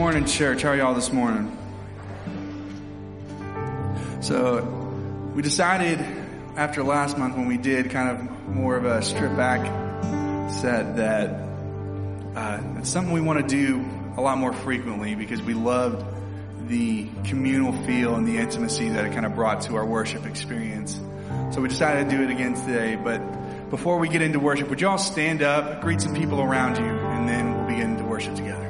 morning, church. How are y'all this morning? So, we decided after last month when we did kind of more of a strip back set that uh, it's something we want to do a lot more frequently because we loved the communal feel and the intimacy that it kind of brought to our worship experience. So we decided to do it again today. But before we get into worship, would you all stand up, greet some people around you, and then we'll begin to worship together.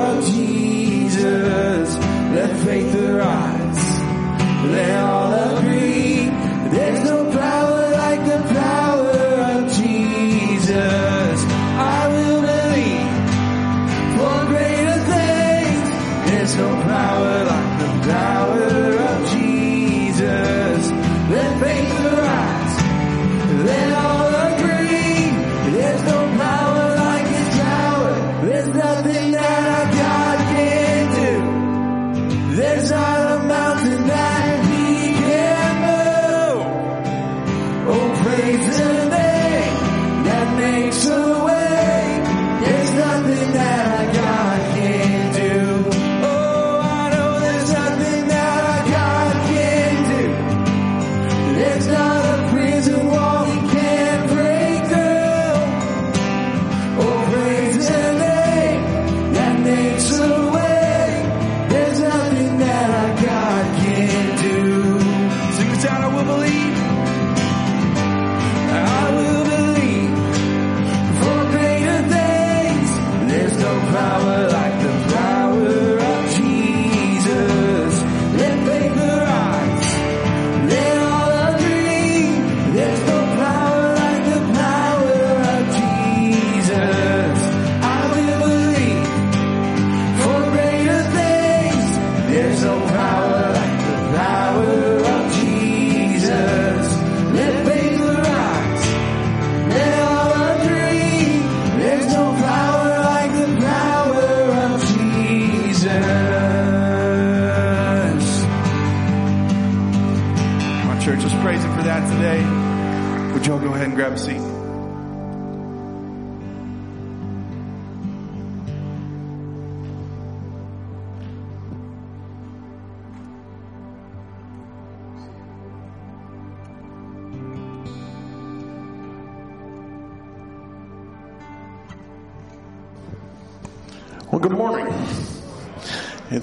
now.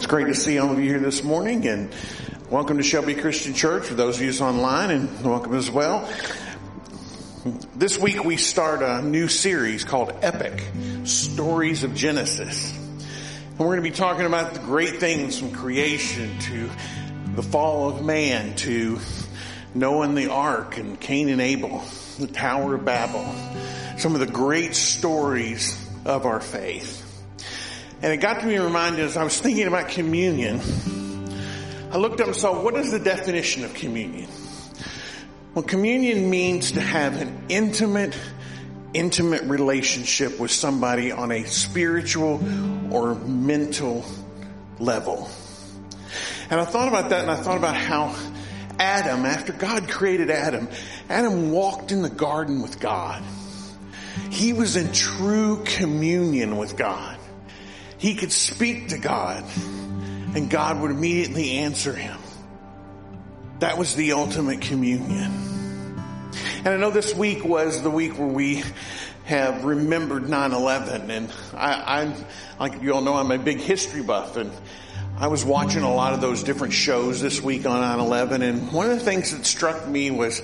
Great to see all of you here this morning and welcome to Shelby Christian Church for those of you online and welcome as well. This week we start a new series called Epic Stories of Genesis. And we're going to be talking about the great things from creation to the fall of man to Noah the ark and Cain and Abel, the Tower of Babel, some of the great stories of our faith. And it got to me reminded as I was thinking about communion, I looked up and saw what is the definition of communion? Well, communion means to have an intimate, intimate relationship with somebody on a spiritual or mental level. And I thought about that and I thought about how Adam, after God created Adam, Adam walked in the garden with God. He was in true communion with God. He could speak to God and God would immediately answer him. That was the ultimate communion. And I know this week was the week where we have remembered 9-11 and I, I'm, like you all know, I'm a big history buff and I was watching a lot of those different shows this week on 9-11 and one of the things that struck me was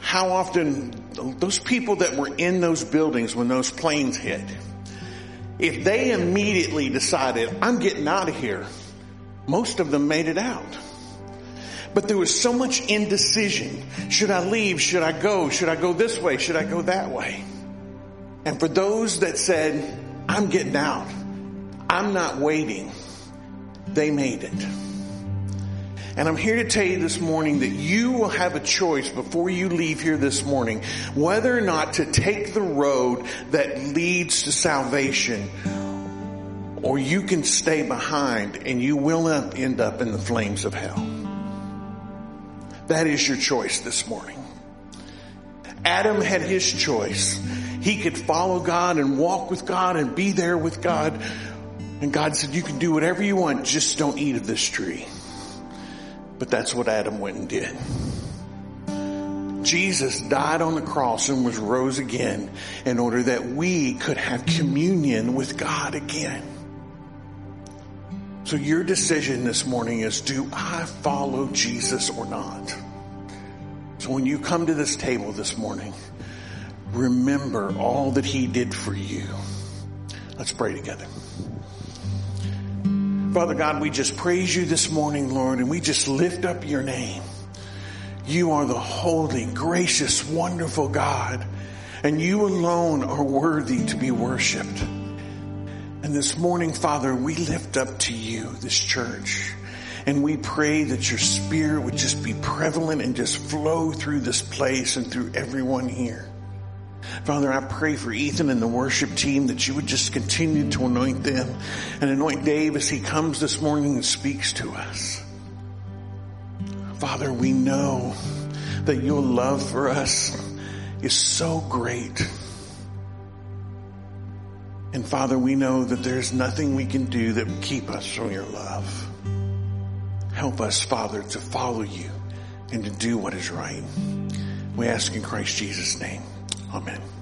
how often those people that were in those buildings when those planes hit, if they immediately decided, I'm getting out of here, most of them made it out. But there was so much indecision. Should I leave? Should I go? Should I go this way? Should I go that way? And for those that said, I'm getting out, I'm not waiting, they made it. And I'm here to tell you this morning that you will have a choice before you leave here this morning whether or not to take the road that leads to salvation or you can stay behind and you will not end up in the flames of hell. That is your choice this morning. Adam had his choice. He could follow God and walk with God and be there with God. And God said, you can do whatever you want, just don't eat of this tree. But that's what Adam went and did. Jesus died on the cross and was rose again in order that we could have communion with God again. So your decision this morning is, do I follow Jesus or not? So when you come to this table this morning, remember all that he did for you. Let's pray together. Father God, we just praise you this morning, Lord, and we just lift up your name. You are the holy, gracious, wonderful God, and you alone are worthy to be worshiped. And this morning, Father, we lift up to you this church. And we pray that your spirit would just be prevalent and just flow through this place and through everyone here. Father, I pray for Ethan and the worship team that you would just continue to anoint them and anoint Dave as he comes this morning and speaks to us. Father, we know that your love for us is so great. And Father, we know that there's nothing we can do that would keep us from your love. Help us, Father, to follow you and to do what is right. We ask in Christ Jesus' name. Amen.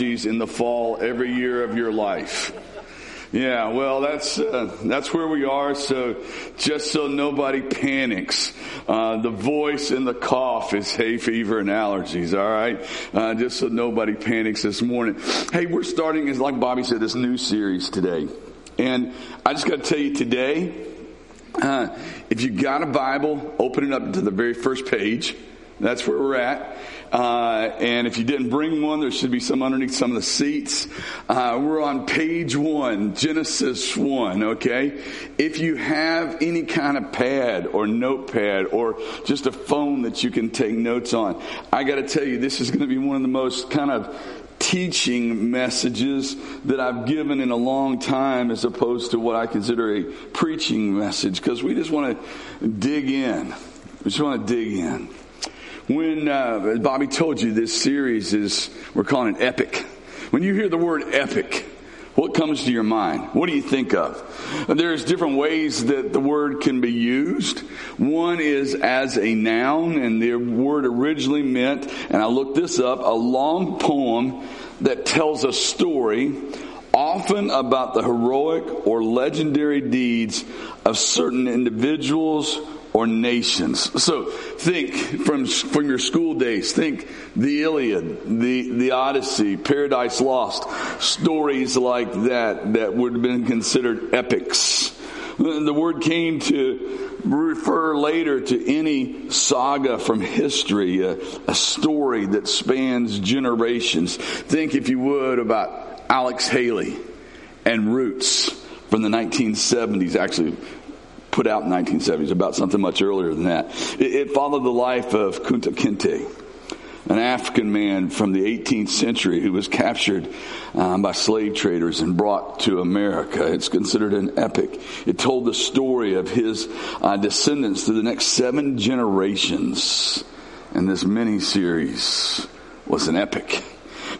In the fall every year of your life? Yeah, well, that's uh, that's where we are. So, just so nobody panics, uh, the voice and the cough is hay fever and allergies. All right, uh, just so nobody panics this morning. Hey, we're starting, as like Bobby said, this new series today, and I just got to tell you today. Uh, if you got a Bible, open it up to the very first page. That's where we're at. Uh, and if you didn't bring one, there should be some underneath some of the seats. Uh, we're on page one, Genesis 1, okay? If you have any kind of pad or notepad or just a phone that you can take notes on, I gotta tell you, this is gonna be one of the most kind of teaching messages that I've given in a long time as opposed to what I consider a preaching message because we just want to dig in. We just want to dig in. When, uh, Bobby told you, this series is, we're calling it epic. When you hear the word epic, what comes to your mind? What do you think of? There's different ways that the word can be used. One is as a noun, and the word originally meant, and I looked this up, a long poem that tells a story, often about the heroic or legendary deeds of certain individuals or nations. So think from, from your school days, think the Iliad, the, the Odyssey, Paradise Lost, stories like that that would have been considered epics. The word came to refer later to any saga from history, a, a story that spans generations. Think, if you would, about Alex Haley and Roots from the 1970s, actually put out in 1970s, about something much earlier than that. It, it followed the life of Kunta Kinte, an African man from the 18th century who was captured um, by slave traders and brought to America. It's considered an epic. It told the story of his uh, descendants to the next seven generations. And this mini series was an epic.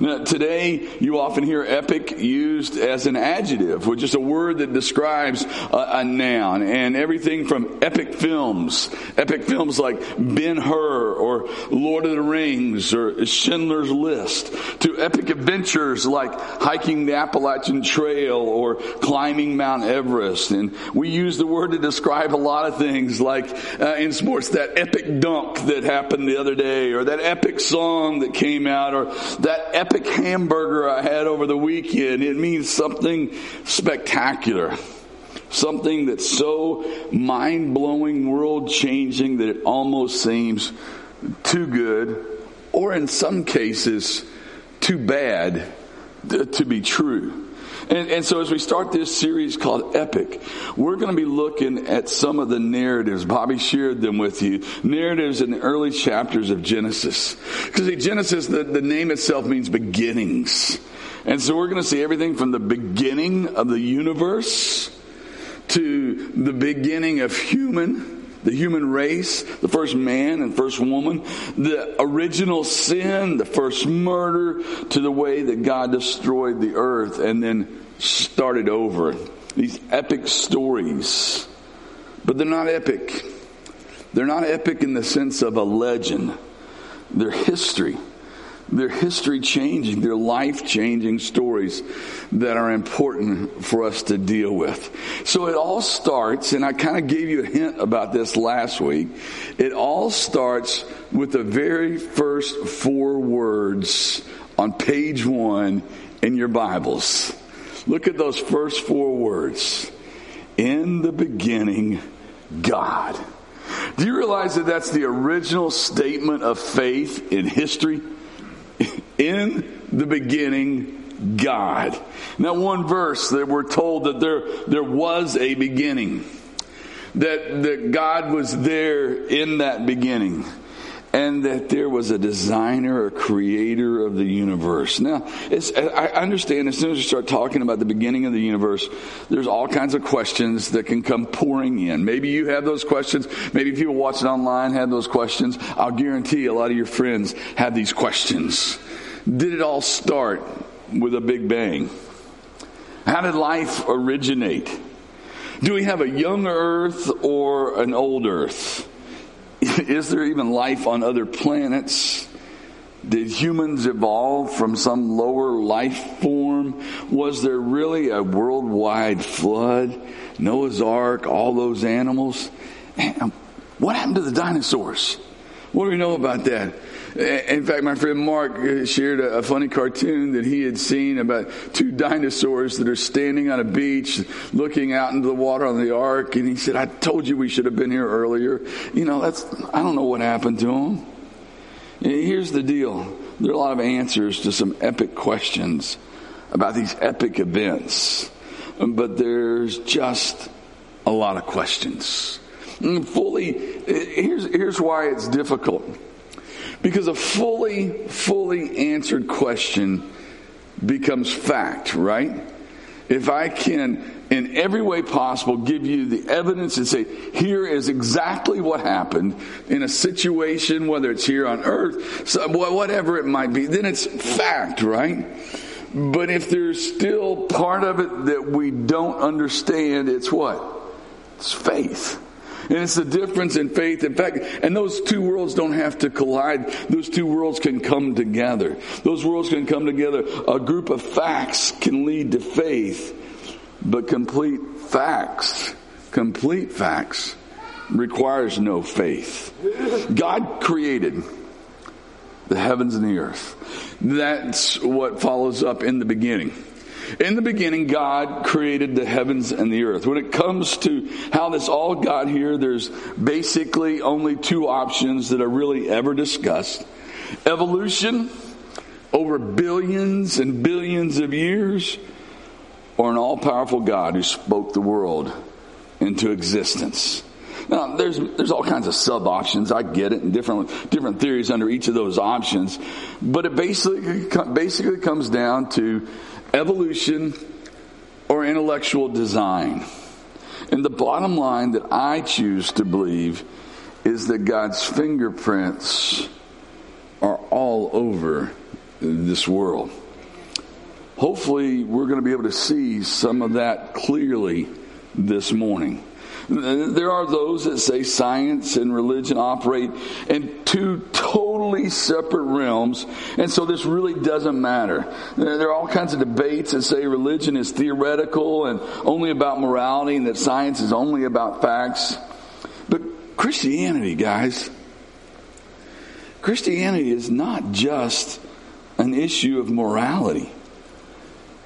Now, today, you often hear epic used as an adjective, which is a word that describes a, a noun. And everything from epic films, epic films like Ben Hur or Lord of the Rings or Schindler's List, to epic adventures like hiking the Appalachian Trail or climbing Mount Everest. And we use the word to describe a lot of things like uh, in sports, that epic dunk that happened the other day or that epic song that came out or that epic hamburger I had over the weekend. It means something spectacular. Something that's so mind blowing, world changing that it almost seems too good, or in some cases, too bad to be true. And, and, so as we start this series called Epic, we're going to be looking at some of the narratives. Bobby shared them with you. Narratives in the early chapters of Genesis. Because see, Genesis, the, the name itself means beginnings. And so we're going to see everything from the beginning of the universe to the beginning of human the human race, the first man and first woman, the original sin, the first murder, to the way that God destroyed the earth and then started over. These epic stories. But they're not epic. They're not epic in the sense of a legend. They're history. They're history changing, they're life changing stories that are important for us to deal with. So it all starts, and I kind of gave you a hint about this last week. It all starts with the very first four words on page one in your Bibles. Look at those first four words. In the beginning, God. Do you realize that that's the original statement of faith in history? In the beginning, God. Now, one verse that we're told that there, there was a beginning. That, that God was there in that beginning and that there was a designer, a creator of the universe. Now, I understand as soon as you start talking about the beginning of the universe, there's all kinds of questions that can come pouring in. Maybe you have those questions. Maybe people watching online have those questions. I'll guarantee a lot of your friends have these questions. Did it all start with a big bang? How did life originate? Do we have a young earth or an old earth? is there even life on other planets? Did humans evolve from some lower life form? Was there really a worldwide flood? Noah's Ark, all those animals? What happened to the dinosaurs? What do we know about that? In fact, my friend Mark uh, shared a, funny cartoon that he had seen about two dinosaurs that are standing on a beach looking out into the water on the ark. And he said, I told you we should have been here earlier. You know, that's, I don't know what happened to them. Here's the deal there are a lot of answers to some epic questions about these epic events, but there's just a lot of questions. Mm, fully, here's, here's why it's difficult. Because a fully, fully answered question becomes fact, right? If I can in every way possible give you the evidence and say, here is exactly what happened in a situation, whether it's here on earth, whatever it might be, then it's fact, right? But if there's still part of it that we don't understand, it's what? It's faith. And it's the difference in faith. In fact, and those two worlds don't have to collide. Those two worlds can come together. Those worlds can come together. A group of facts can lead to faith but complete facts, complete facts requires no faith. God created the heavens and the earth. That's what follows up in the beginning. In the beginning, God created the heavens and the earth. When it comes to how this all got here, there's basically only two options that are really ever discussed. Evolution over billions and billions of years or an all powerful God who spoke the world into existence. Now, there's, there's all kinds of sub options. I get it, and different, different theories under each of those options. But it basically, basically comes down to evolution or intellectual design. And the bottom line that I choose to believe is that God's fingerprints are all over this world hopefully we're going to be able to see some of that clearly this morning. There are those that say science and religion operate in two totally separate realms, and so this really doesn't matter. There are all kinds of debates that say religion is theoretical and only about morality, and that science is only about facts. But Christianity, guys, Christianity is not just an issue of morality.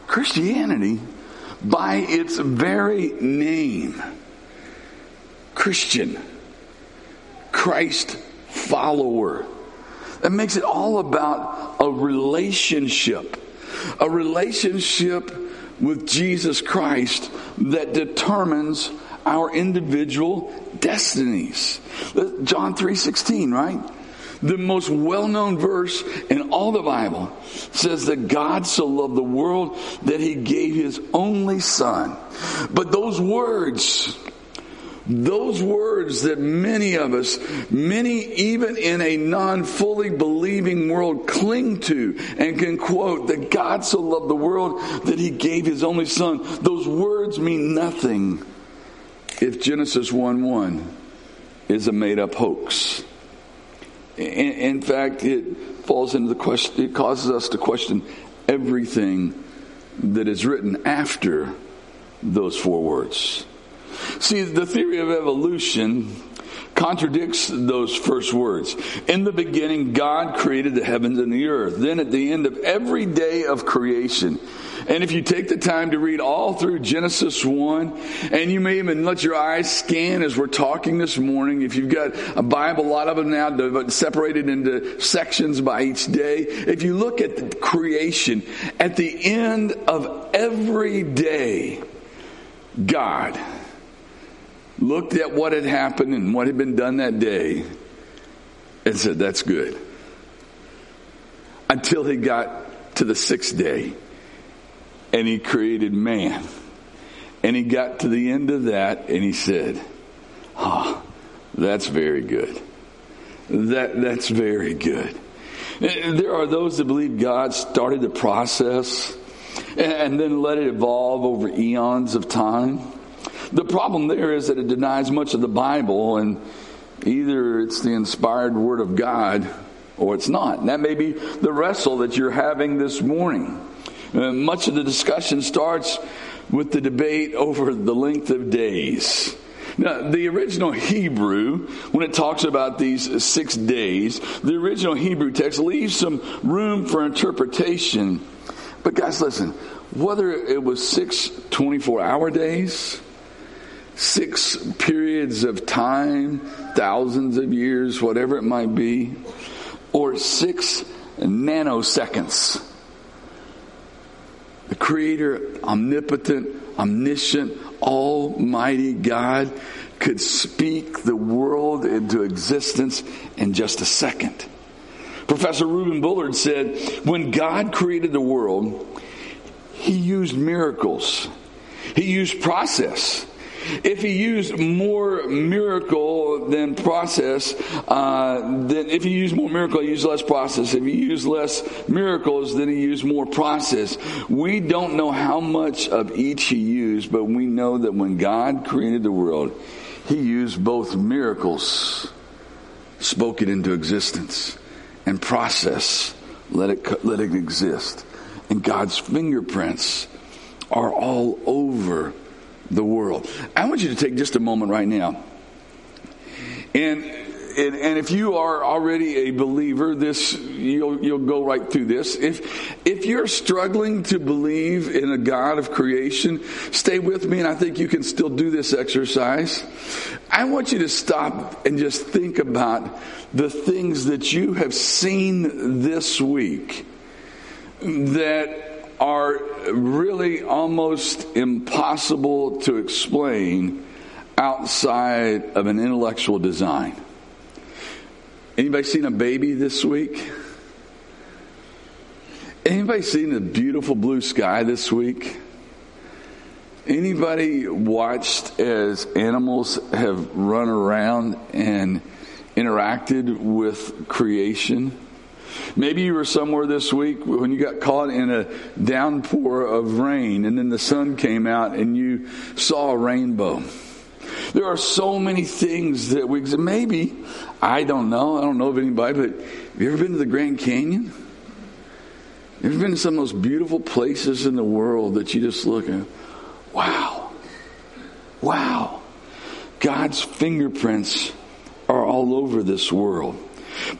Christianity, by its very name, Christian, Christ follower, that makes it all about a relationship, a relationship with Jesus Christ that determines our individual destinies. Uh, John 3:16, right? the most well known verse in all the Bible says that God so loved the world that he gave his only son. But those words, those words that many of us, many even in a non fully believing world cling to and can quote that God so loved the world that he gave his only son, those words mean nothing if Genesis 1 1 is a made up hoax. In, in fact, it falls into the question, it causes us to question everything that is written after those four words. See, the theory of evolution contradicts those first words. In the beginning, God created the heavens and the earth. Then at the end of every day of creation, and if you take the time to read all through Genesis 1, and you may even let your eyes scan as we're talking this morning, if you've got a Bible, a lot of them now separated into sections by each day. If you look at the creation, at the end of every day, God looked at what had happened and what had been done that day and said, That's good. Until he got to the sixth day and he created man. And he got to the end of that and he said, Ah, oh, that's very good. That, that's very good. There are those that believe God started the process and then let it evolve over eons of time. The problem there is that it denies much of the Bible and Either it's the inspired word of God or it's not. And that may be the wrestle that you're having this morning. Uh, much of the discussion starts with the debate over the length of days. Now, the original Hebrew, when it talks about these six days, the original Hebrew text leaves some room for interpretation. But guys, listen, whether it was six 24 hour days, six periods of time, thousands of years, whatever it might be, or six nanoseconds. The Creator, omnipotent, omniscient, almighty God could speak the world into existence in just a second. Professor Reuben Bullard said, when God created the world, he used miracles. He used process. If he used more miracle than process, uh, then if he used more miracle, he used less process. If he used less miracles, then he used more process. We don't know how much of each he used, but we know that when God created the world, he used both miracles, spoke it into existence, and process, let it, let it exist. And God's fingerprints are all over the world. I want you to take just a moment right now. And, and, and if you are already a believer, this, you'll, you'll go right through this. If, if you're struggling to believe in a God of creation, stay with me and I think you can still do this exercise. I want you to stop and just think about the things that you have seen this week that are really almost impossible to explain outside of an intellectual design. Anybody seen a baby this week? Anybody seen the beautiful blue sky this week? Anybody watched as animals have run around and interacted with creation? Maybe you were somewhere this week when you got caught in a downpour of rain and then the sun came out and you saw a rainbow. There are so many things that we, maybe, I don't know, I don't know of anybody, but have you ever been to the Grand Canyon? You ever been to some of those beautiful places in the world that you just look at? Wow. Wow. God's fingerprints are all over this world.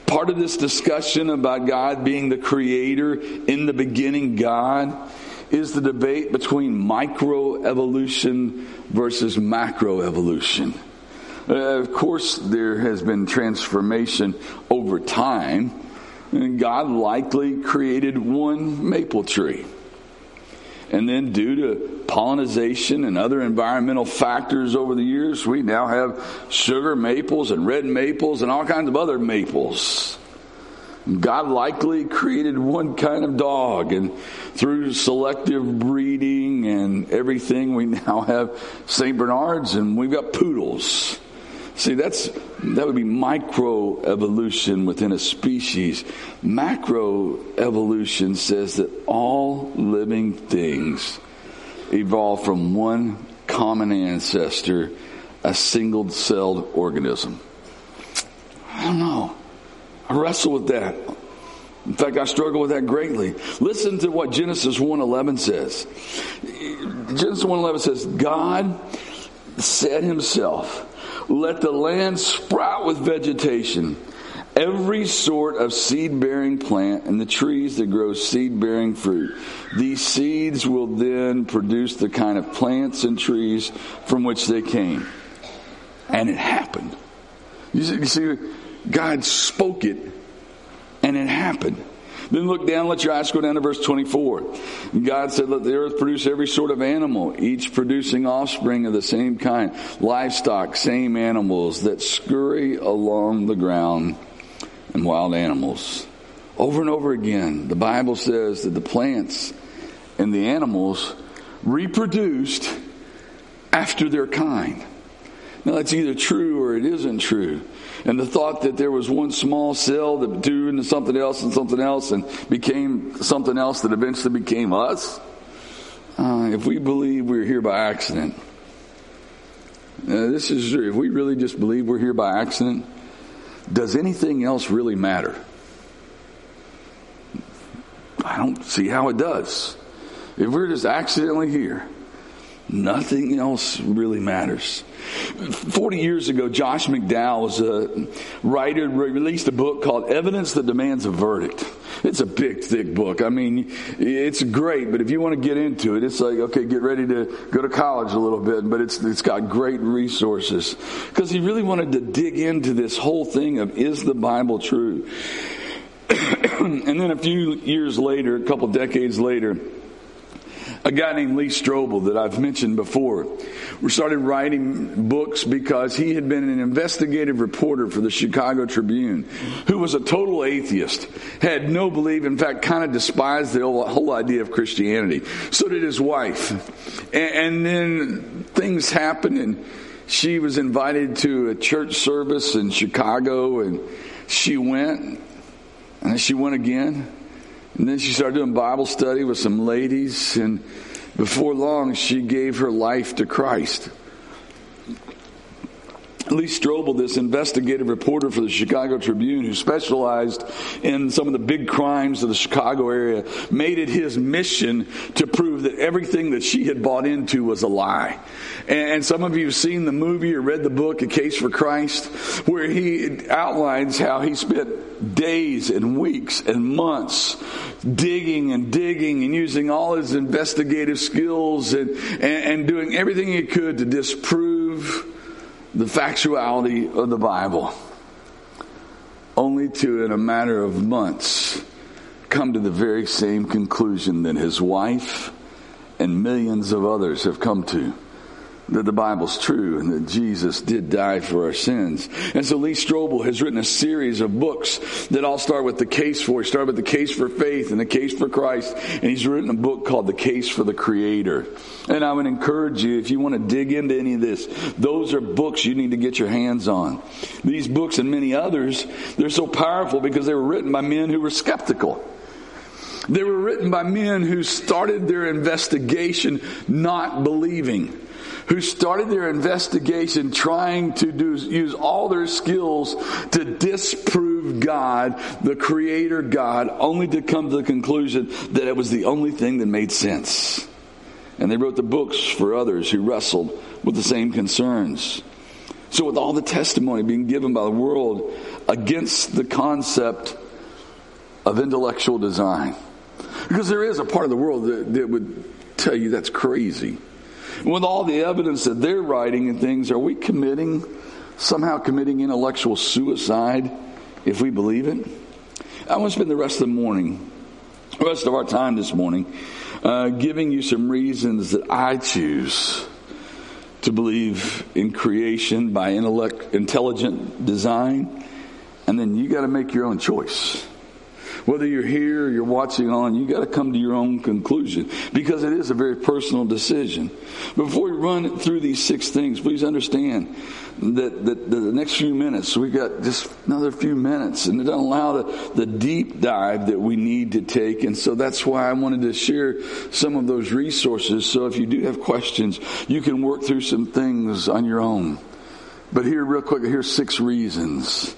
Part of this discussion about God being the creator, in the beginning God, is the debate between microevolution versus macroevolution. Uh, of course, there has been transformation over time. And God likely created one maple tree. And then, due to pollination and other environmental factors over the years, we now have sugar maples and red maples and all kinds of other maples. God likely created one kind of dog, and through selective breeding and everything, we now have St. Bernards and we've got poodles. See, that's, that would be microevolution within a species. Macroevolution says that all living things evolve from one common ancestor, a single celled organism. I don't know. I wrestle with that. In fact, I struggle with that greatly. Listen to what Genesis 1:11 says. Genesis 1:11 says, God said himself, let the land sprout with vegetation, every sort of seed bearing plant, and the trees that grow seed bearing fruit. These seeds will then produce the kind of plants and trees from which they came. And it happened. You see, God spoke it, and it happened. Then look down, let your eyes go down to verse 24. God said, Let the earth produce every sort of animal, each producing offspring of the same kind, livestock, same animals that scurry along the ground, and wild animals. Over and over again, the Bible says that the plants and the animals reproduced after their kind. Now, that's either true or it isn't true and the thought that there was one small cell that grew into something else and something else and became something else that eventually became us. Uh, if we believe we are here by accident, Uh, this is if we really just believe we're here by accident, does anything else really matter? I don't see how it does. If we're just accidentally here, nothing else really matters. 40 years ago, Josh McDowell was a writer, released a book called Evidence That Demands a Verdict. It's a big, thick book. I mean, it's great, but if you want to get into it, it's like, okay, get ready to go to college a little bit, but it's, it's got great resources. Because he really wanted to dig into this whole thing of is the Bible true? and then a few years later, a couple decades later, a guy named Lee Strobel that I've mentioned before. We started writing books because he had been an investigative reporter for the Chicago Tribune, who was a total atheist, had no belief, in fact, kind of despised the whole idea of Christianity. So did his wife. And, then things happened and she was invited to a church service in Chicago and she went and she went again and then she started doing Bible study with some ladies, and before long, she gave her life to Christ. Lee Strobel, this investigative reporter for the Chicago Tribune who specialized in some of the big crimes of the Chicago area, made it his mission to prove that everything that she had bought into was a lie. And some of you have seen the movie or read the book, A Case for Christ, where he outlines how he spent days and weeks and months digging and digging and using all his investigative skills and, and, and doing everything he could to disprove the factuality of the Bible, only to, in a matter of months, come to the very same conclusion that his wife and millions of others have come to that the Bible's true and that Jesus did die for our sins. And so Lee Strobel has written a series of books that all start with the case for. He started with the case for faith and the case for Christ, and he's written a book called The Case for the Creator. And I would encourage you, if you want to dig into any of this, those are books you need to get your hands on. These books and many others, they're so powerful because they were written by men who were skeptical. They were written by men who started their investigation not believing who started their investigation trying to do, use all their skills to disprove God, the creator God, only to come to the conclusion that it was the only thing that made sense. And they wrote the books for others who wrestled with the same concerns. So, with all the testimony being given by the world against the concept of intellectual design, because there is a part of the world that, that would tell you that's crazy with all the evidence that they're writing and things, are we committing, somehow committing intellectual suicide if we believe it? I want to spend the rest of the morning, the rest of our time this morning, uh, giving you some reasons that I choose to believe in creation by intellect, intelligent design, and then you got to make your own choice. Whether you're here or you're watching on, you got to come to your own conclusion because it is a very personal decision. Before we run through these six things, please understand that, that the next few minutes, we've got just another few minutes and it doesn't allow the, the deep dive that we need to take. And so that's why I wanted to share some of those resources. So if you do have questions, you can work through some things on your own. But here, real quick, here's six reasons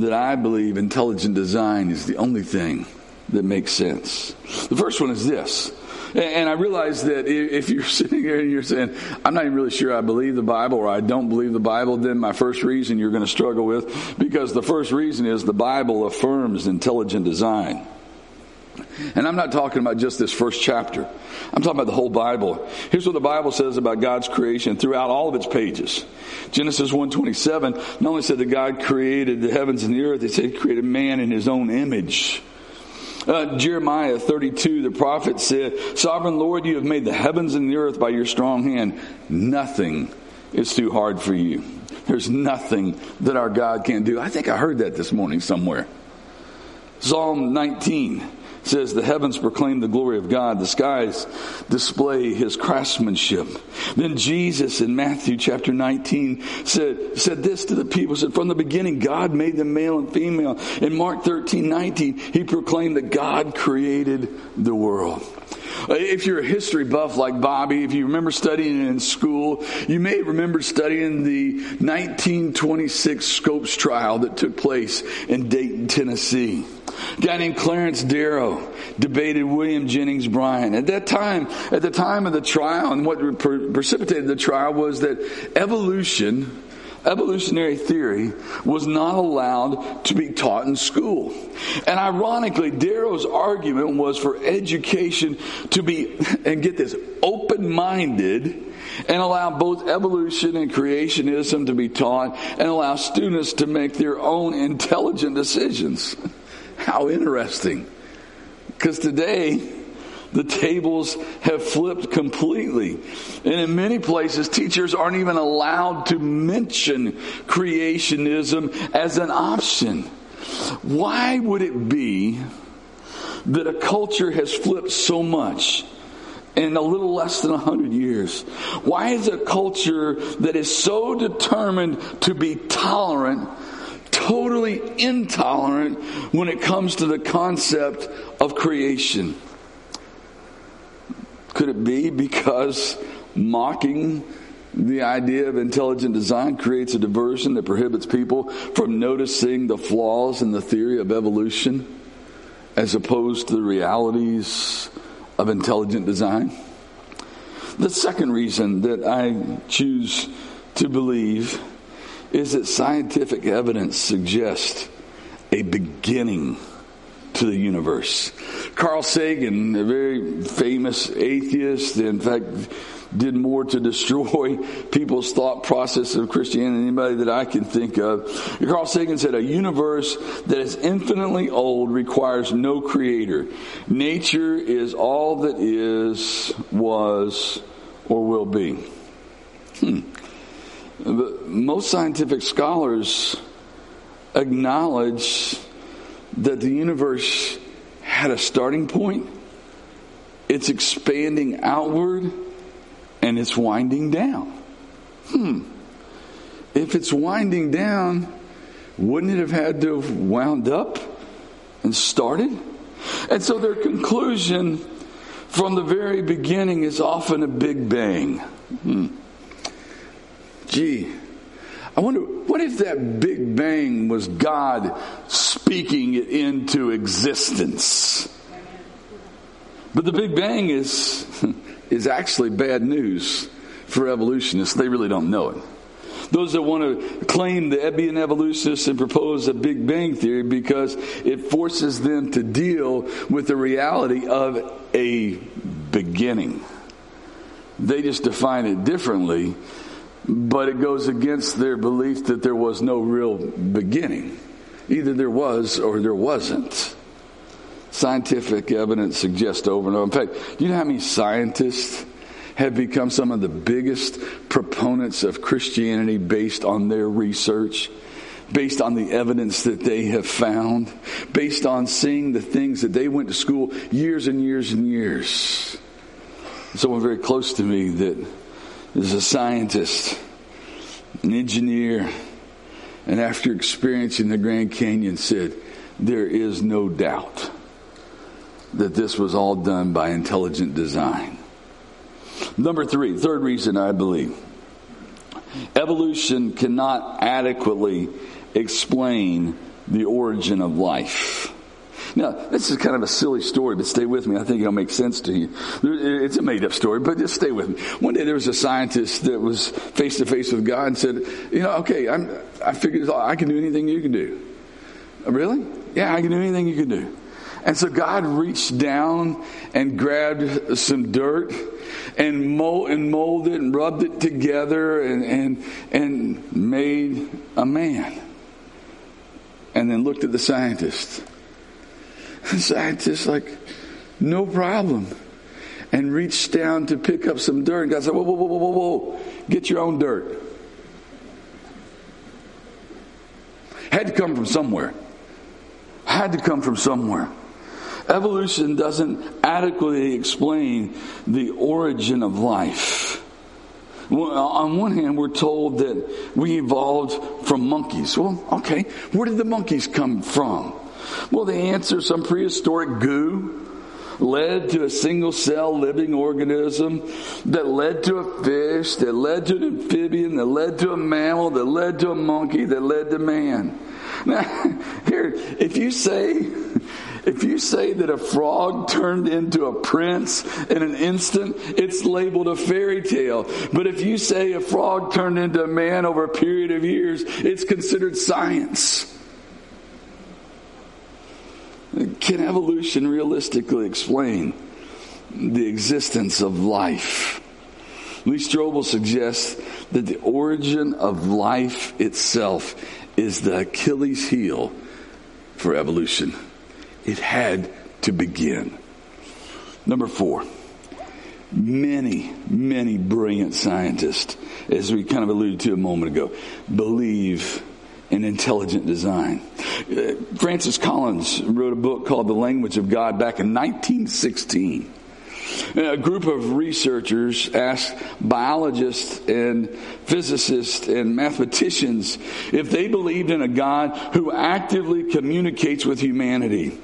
that I believe intelligent design is the only thing that makes sense. The first one is this. And I realize that if you're sitting here and you're saying, I'm not even really sure I believe the Bible or I don't believe the Bible, then my first reason you're going to struggle with, because the first reason is the Bible affirms intelligent design. And I'm not talking about just this first chapter. I'm talking about the whole Bible. Here's what the Bible says about God's creation throughout all of its pages. Genesis 1:27 not only said that God created the heavens and the earth, it said he created man in his own image. Uh, Jeremiah 32, the prophet said, Sovereign Lord, you have made the heavens and the earth by your strong hand. Nothing is too hard for you. There's nothing that our God can't do. I think I heard that this morning somewhere. Psalm 19 says the heavens proclaim the glory of God, the skies display his craftsmanship. Then Jesus in Matthew chapter 19 said, said this to the people, said, from the beginning God made them male and female. In Mark 13, 19, he proclaimed that God created the world. Uh, if you're a history buff like Bobby, if you remember studying in school, you may remember studying the 1926 Scopes trial that took place in Dayton, Tennessee. A guy named Clarence Darrow debated William Jennings Bryan. At that time, at the time of the trial, and what precipitated the trial was that evolution evolutionary theory was not allowed to be taught in school. And ironically, Darrow's argument was for education to be, and get this, open minded and allow both evolution and creationism to be taught and allow students to make their own intelligent decisions. How interesting. Because today, the tables have flipped completely. And in many places, teachers aren't even allowed to mention creationism as an option. Why would it be that a culture has flipped so much? in a little less than 100 years? Why is a culture that is so determined to be tolerant totally intolerant when it comes to the concept of creation? Could it be because mocking the idea of intelligent design creates a diversion that prohibits people from noticing the flaws in the theory of evolution as opposed to the realities of intelligent design? The second reason that I choose to believe is that scientific evidence suggests a beginning to the universe. Carl Sagan, a very famous atheist, in fact, did more to destroy people's thought process of Christianity than anybody that I can think of. Carl Sagan said, A universe that is infinitely old requires no creator. Nature is all that is, was, or will be. Hmm. But most scientific scholars acknowledge that the universe had a starting point, it's expanding outward, and it's winding down. Hmm. If it's winding down, wouldn't it have had to have wound up and started? And so their conclusion from the very beginning is often a big bang. Hmm. Gee, I wonder, what if that Big Bang was God speaking it into existence? But the Big Bang is, is actually bad news for evolutionists. They really don't know it. Those that want to claim the Ebbian evolutionists and propose a Big Bang theory because it forces them to deal with the reality of a beginning. They just define it differently but it goes against their belief that there was no real beginning. Either there was or there wasn't. Scientific evidence suggests over and over. In fact, you know how many scientists have become some of the biggest proponents of Christianity based on their research? based on the evidence that they have found, based on seeing the things that they went to school years and years and years. Someone very close to me that is a scientist, an engineer, and after experiencing the Grand Canyon said, there is no doubt that this was all done by intelligent design. Number three, third reason I believe evolution cannot adequately explain the origin of life. Now, this is kind of a silly story, but stay with me. I think it'll make sense to you. It's a made up story, but just stay with me. One day there was a scientist that was face to face with God and said, you know, okay, I'm, I figured I can do anything you can do. Really? Yeah, I can do anything you can do. And so God reached down and grabbed some dirt and mold and molded and rubbed it together and, and, and made a man. And then looked at the scientist the scientist like, no problem. And reached down to pick up some dirt. And God said, whoa, whoa, whoa, whoa, whoa, whoa. Get your own dirt. Had to come from somewhere. Had to come from somewhere. Evolution doesn't adequately explain the origin of life. Well, on one hand, we're told that we evolved from monkeys. Well, okay, where did the monkeys come from? Well, the answer some prehistoric goo led to a single cell living organism that led to a fish, that led to an amphibian, that led to a mammal, that led to a monkey, that led to man. Now, here, if you say, if you say that a frog turned into a prince in an instant, it's labeled a fairy tale. But if you say a frog turned into a man over a period of years, it's considered science. Can evolution realistically explain the existence of life? Lee Strobel suggests that the origin of life itself is the Achilles heel for evolution. It had to begin. Number four, many, many brilliant scientists, as we kind of alluded to a moment ago, believe in intelligent design. Uh, Francis Collins wrote a book called The Language of God back in 1916. A group of researchers asked biologists and physicists and mathematicians if they believed in a God who actively communicates with humanity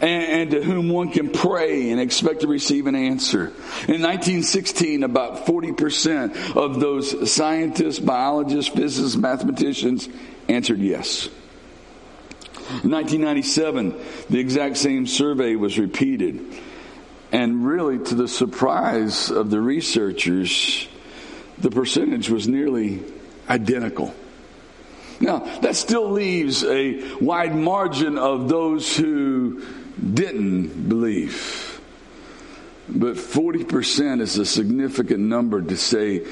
and, to whom one can pray and expect to receive an answer. In 1916, about 40% of those scientists, biologists, physicists, mathematicians answered yes. In 1997, the exact same survey was repeated. And really, to the surprise of the researchers, the percentage was nearly identical. Now, that still leaves a wide margin of those who didn't believe. But 40% is a significant number to say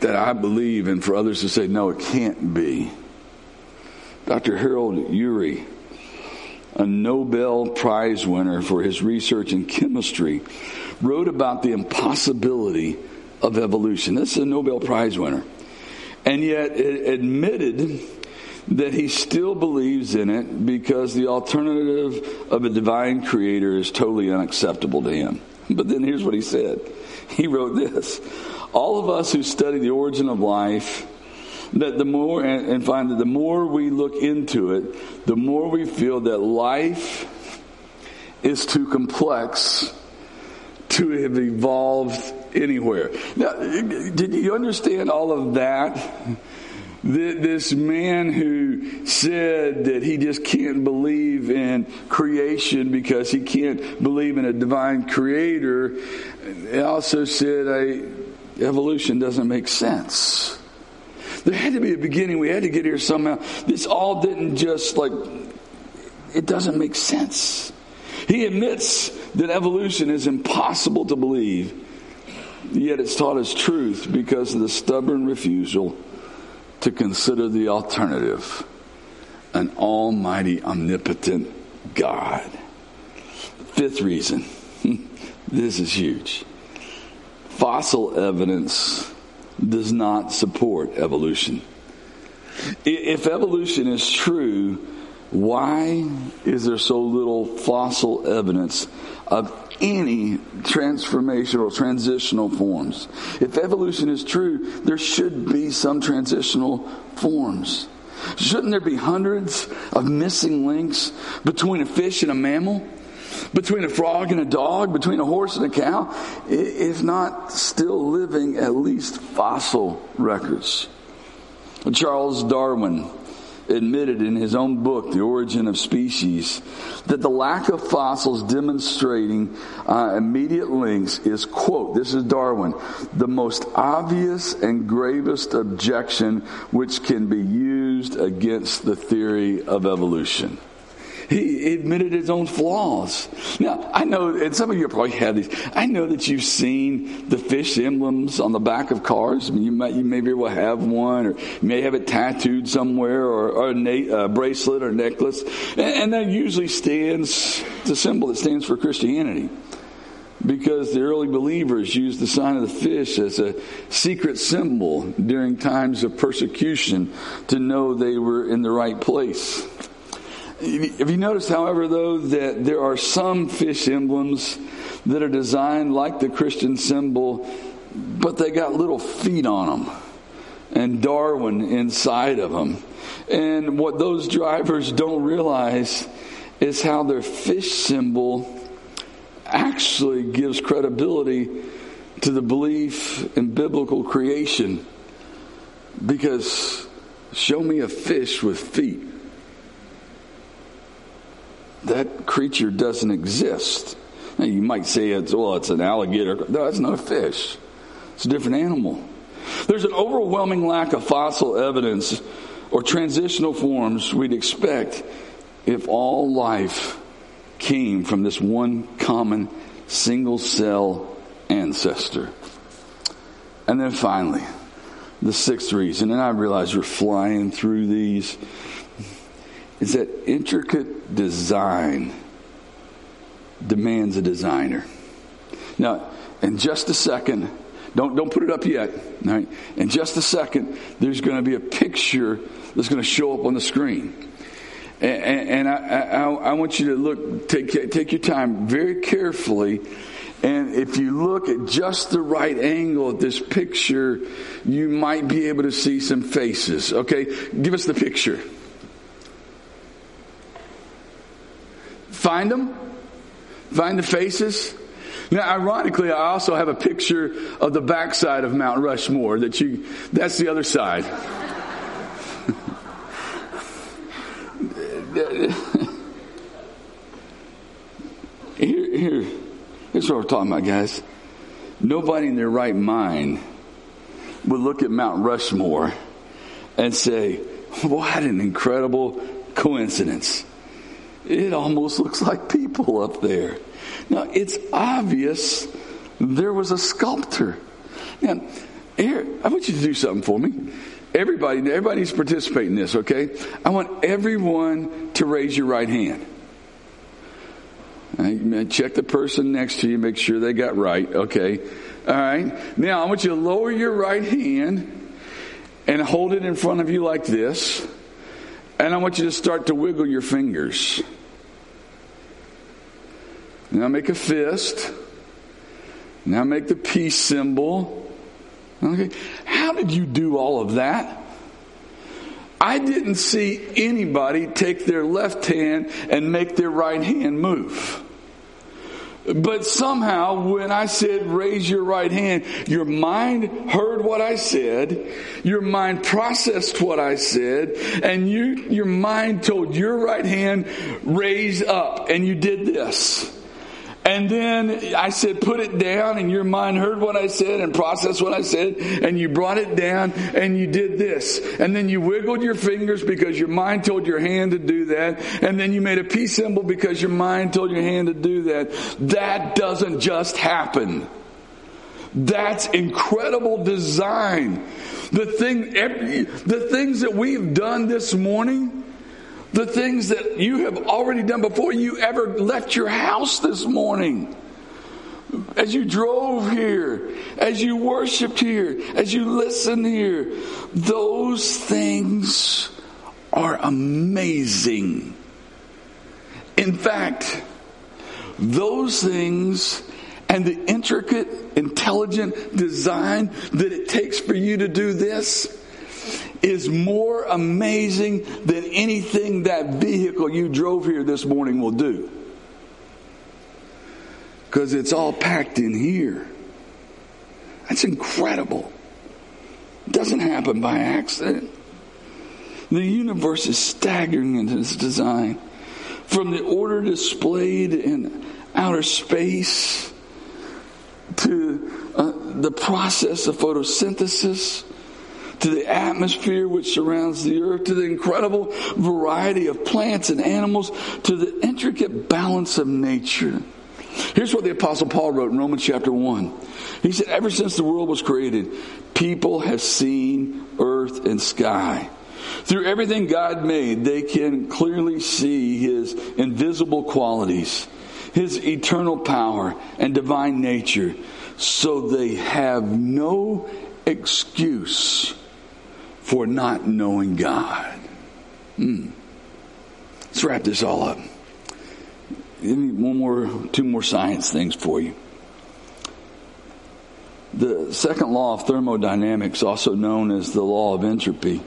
that I believe, and for others to say, no, it can't be. Dr. Harold Urey, a Nobel Prize winner for his research in chemistry, wrote about the impossibility of evolution. This is a Nobel Prize winner. And yet admitted that he still believes in it because the alternative of a divine creator is totally unacceptable to him. But then here's what he said. He wrote this. All of us who study the origin of life that the more, and find that the more we look into it, the more we feel that life is too complex to have evolved anywhere. Now, did you understand all of that? This man who said that he just can't believe in creation because he can't believe in a divine creator, also said evolution doesn't make sense. There had to be a beginning. We had to get here somehow. This all didn't just like, it doesn't make sense. He admits that evolution is impossible to believe, yet it's taught as truth because of the stubborn refusal to consider the alternative an almighty, omnipotent God. Fifth reason this is huge. Fossil evidence does not support evolution. If evolution is true, why is there so little fossil evidence of any transformational, transitional forms? If evolution is true, there should be some transitional forms. Shouldn't there be hundreds of missing links between a fish and a mammal? Between a frog and a dog, between a horse and a cow, if not still living at least fossil records. Charles Darwin admitted in his own book, The Origin of Species, that the lack of fossils demonstrating uh, immediate links is, quote, this is Darwin, the most obvious and gravest objection which can be used against the theory of evolution. He admitted his own flaws. Now, I know, and some of you probably have these. I know that you've seen the fish emblems on the back of cars. You might, you maybe will have one, or you may have it tattooed somewhere, or, or a na- bracelet or necklace, and, and that usually stands. It's a symbol that stands for Christianity because the early believers used the sign of the fish as a secret symbol during times of persecution to know they were in the right place. Have you noticed, however, though, that there are some fish emblems that are designed like the Christian symbol, but they got little feet on them and Darwin inside of them. And what those drivers don't realize is how their fish symbol actually gives credibility to the belief in biblical creation. Because show me a fish with feet. That creature doesn't exist. Now you might say it's, well, it's an alligator. No, it's not a fish. It's a different animal. There's an overwhelming lack of fossil evidence or transitional forms we'd expect if all life came from this one common single cell ancestor. And then finally, the sixth reason, and I realize you're flying through these, is that intricate design demands a designer. Now, in just a second, don't, don't put it up yet. Right? In just a second, there's going to be a picture that's going to show up on the screen. And, and I, I, I, want you to look, take, take your time very carefully. And if you look at just the right angle at this picture, you might be able to see some faces. Okay? Give us the picture. Find them? Find the faces? Now, ironically, I also have a picture of the backside of Mount Rushmore that you, that's the other side. here, here, here's what we're talking about, guys. Nobody in their right mind would look at Mount Rushmore and say, what an incredible coincidence. It almost looks like people up there. Now, it's obvious there was a sculptor. Now, here, I want you to do something for me. Everybody, everybody needs to participate in this, okay? I want everyone to raise your right hand. Check the person next to you, make sure they got right, okay? All right. Now, I want you to lower your right hand and hold it in front of you like this. And I want you to start to wiggle your fingers. Now make a fist. Now make the peace symbol. Okay. How did you do all of that? I didn't see anybody take their left hand and make their right hand move. But somehow, when I said raise your right hand, your mind heard what I said, your mind processed what I said, and you, your mind told your right hand raise up, and you did this. And then I said, put it down, and your mind heard what I said and processed what I said, and you brought it down and you did this. And then you wiggled your fingers because your mind told your hand to do that. And then you made a peace symbol because your mind told your hand to do that. That doesn't just happen. That's incredible design. The thing, the things that we've done this morning, the things that you have already done before you ever left your house this morning. As you drove here, as you worshiped here, as you listened here, those things are amazing. In fact, those things and the intricate, intelligent design that it takes for you to do this is more amazing than anything that vehicle you drove here this morning will do. Because it's all packed in here. That's incredible. It doesn't happen by accident. The universe is staggering in its design. From the order displayed in outer space to uh, the process of photosynthesis to the atmosphere which surrounds the earth, to the incredible variety of plants and animals, to the intricate balance of nature. Here's what the apostle Paul wrote in Romans chapter 1. He said, ever since the world was created, people have seen earth and sky. Through everything God made, they can clearly see his invisible qualities, his eternal power and divine nature, so they have no excuse for not knowing God. Hmm. Let's wrap this all up. One more, two more science things for you. The second law of thermodynamics, also known as the law of entropy,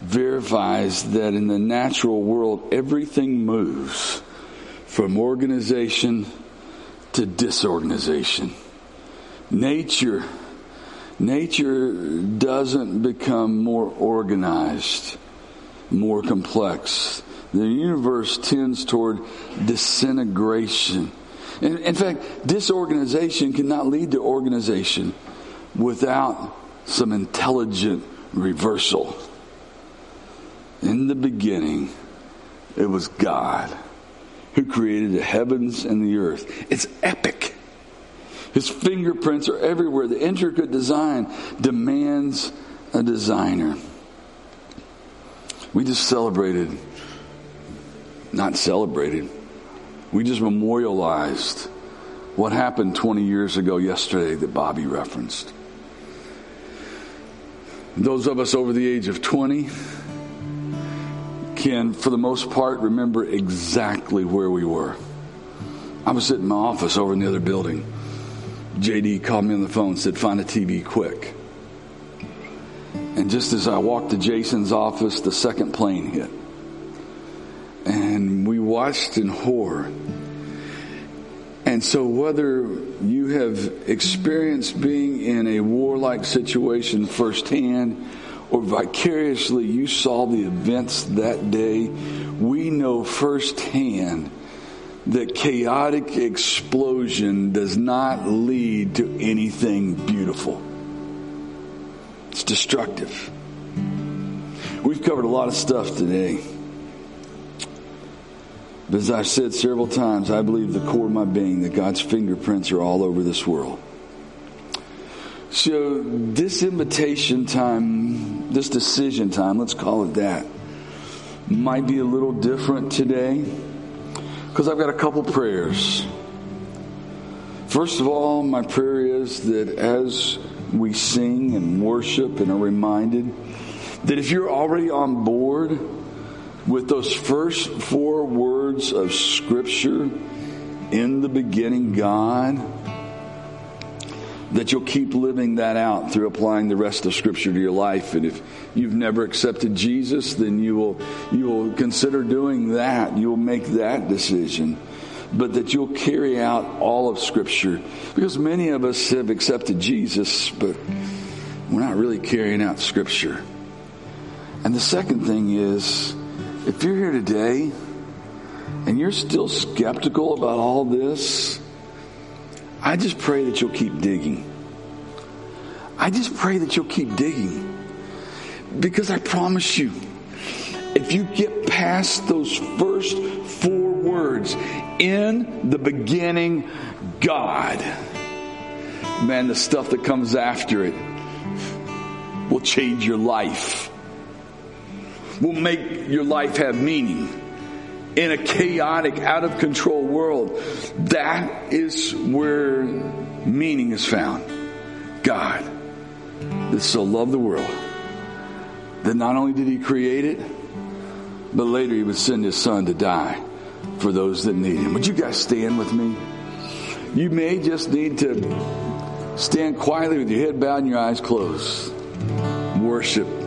verifies that in the natural world, everything moves from organization to disorganization. Nature, nature doesn't become more organized, more complex. The universe tends toward disintegration. In, fact, disorganization cannot lead to organization without some intelligent reversal. In the beginning, it was God who created the heavens and the earth. It's epic. His fingerprints are everywhere. The intricate design demands a designer. We just celebrated, not celebrated, we just memorialized what happened 20 years ago yesterday that Bobby referenced. Those of us over the age of 20 can, for the most part, remember exactly where we were. I was sitting in my office over in the other building. JD called me on the phone and said, Find a TV quick. And just as I walked to Jason's office, the second plane hit. And we watched in horror. And so, whether you have experienced being in a warlike situation firsthand, or vicariously you saw the events that day, we know firsthand that chaotic explosion does not lead to anything beautiful. It's destructive. We've covered a lot of stuff today. But as I've said several times, I believe the core of my being that God's fingerprints are all over this world. So, this invitation time, this decision time, let's call it that, might be a little different today because I've got a couple prayers. First of all, my prayer is that as we sing and worship and are reminded that if you're already on board with those first four words of Scripture, in the beginning, God, that you'll keep living that out through applying the rest of scripture to your life. And if you've never accepted Jesus then you will you will consider doing that. You will make that decision. But that you'll carry out all of scripture. Because many of us have accepted Jesus but we're not really carrying out scripture. And the second thing is if you're here today and you're still skeptical about all this I just pray that you'll keep digging. I just pray that you'll keep digging. Because I promise you, if you get past those first four words, in the beginning, God, man, the stuff that comes after it will change your life, will make your life have meaning in a chaotic, out of control world. That is where meaning is found. God that so loved the world that not only did he create it, but later he would send his son to die for those that need him. Would you guys stand with me? You may just need to stand quietly with your head bowed and your eyes closed. Worship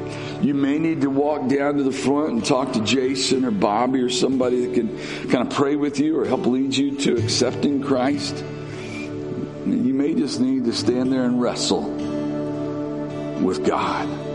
you may need to walk down to the front and talk to Jason or Bobby or somebody that can kind of pray with you or help lead you to accepting Christ. You may just need to stand there and wrestle with God.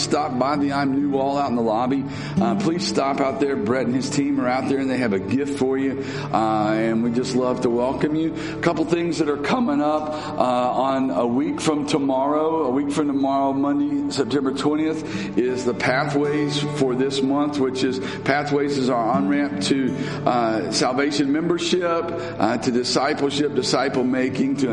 Stopped by the I'm New Wall out in the lobby, uh, please stop out there. Brett and his team are out there and they have a gift for you. Uh, and we just love to welcome you. A couple things that are coming up uh, on a week from tomorrow, a week from tomorrow, Monday, September 20th, is the Pathways for this month, which is Pathways is our on ramp to uh, salvation membership, uh, to discipleship, disciple making, to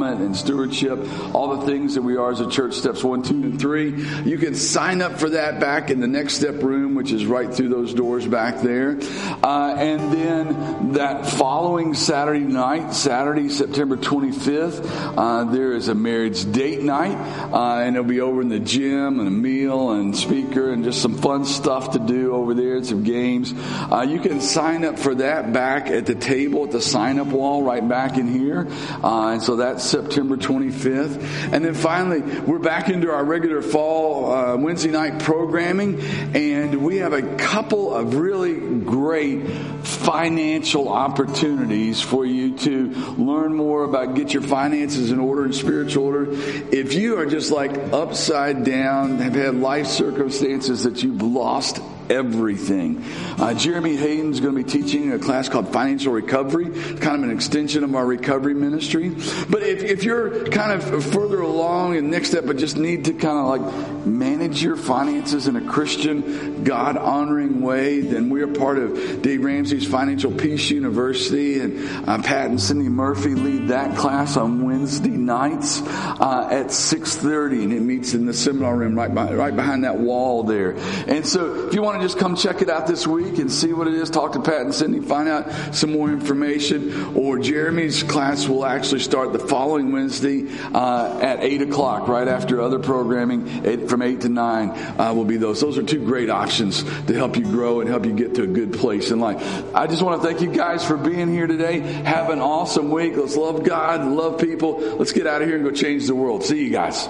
involvement and stewardship, all the things that we are as a church, steps one, two, and three. You can sign up for that back in the next step room, which is right through those doors back there. Uh, and then that following Saturday night, Saturday, September 25th, uh, there is a marriage date night, uh, and it'll be over in the gym and a meal and speaker and just some fun stuff to do over there and some games. Uh, you can sign up for that back at the table at the sign up wall right back in here. Uh, and so that's September 25th. And then finally, we're back into our regular fall uh, Wednesday night programming, and we have a couple of really great financial opportunities for you to learn more about get your finances in order and spiritual order. If you are just like upside down, have had life circumstances that you've lost everything. Uh, Jeremy Hayden's going to be teaching a class called Financial Recovery, kind of an extension of our recovery ministry. But if, if you're kind of further along and next step, but just need to kind of like manage your finances in a Christian, God honoring way, then we are part of Dave Ramsey's Financial Peace University, and uh, Pat and Cindy Murphy lead that class on Wednesday nights uh, at 6:30, and it meets in the seminar room right by, right behind that wall there. And so, if you want to just come check it out this week and see what it is, talk to Pat and Cindy, find out some more information. Or Jeremy's class will actually start the following Wednesday uh, at 8 o'clock, right after other programming eight, from 8 to 9 uh, will be those. Those are two great options to help you grow and help you get to a good place in life. I just want to thank you guys for being here today. Have an awesome week. Let's love God, love people. Let's get out of here and go change the world. See you guys.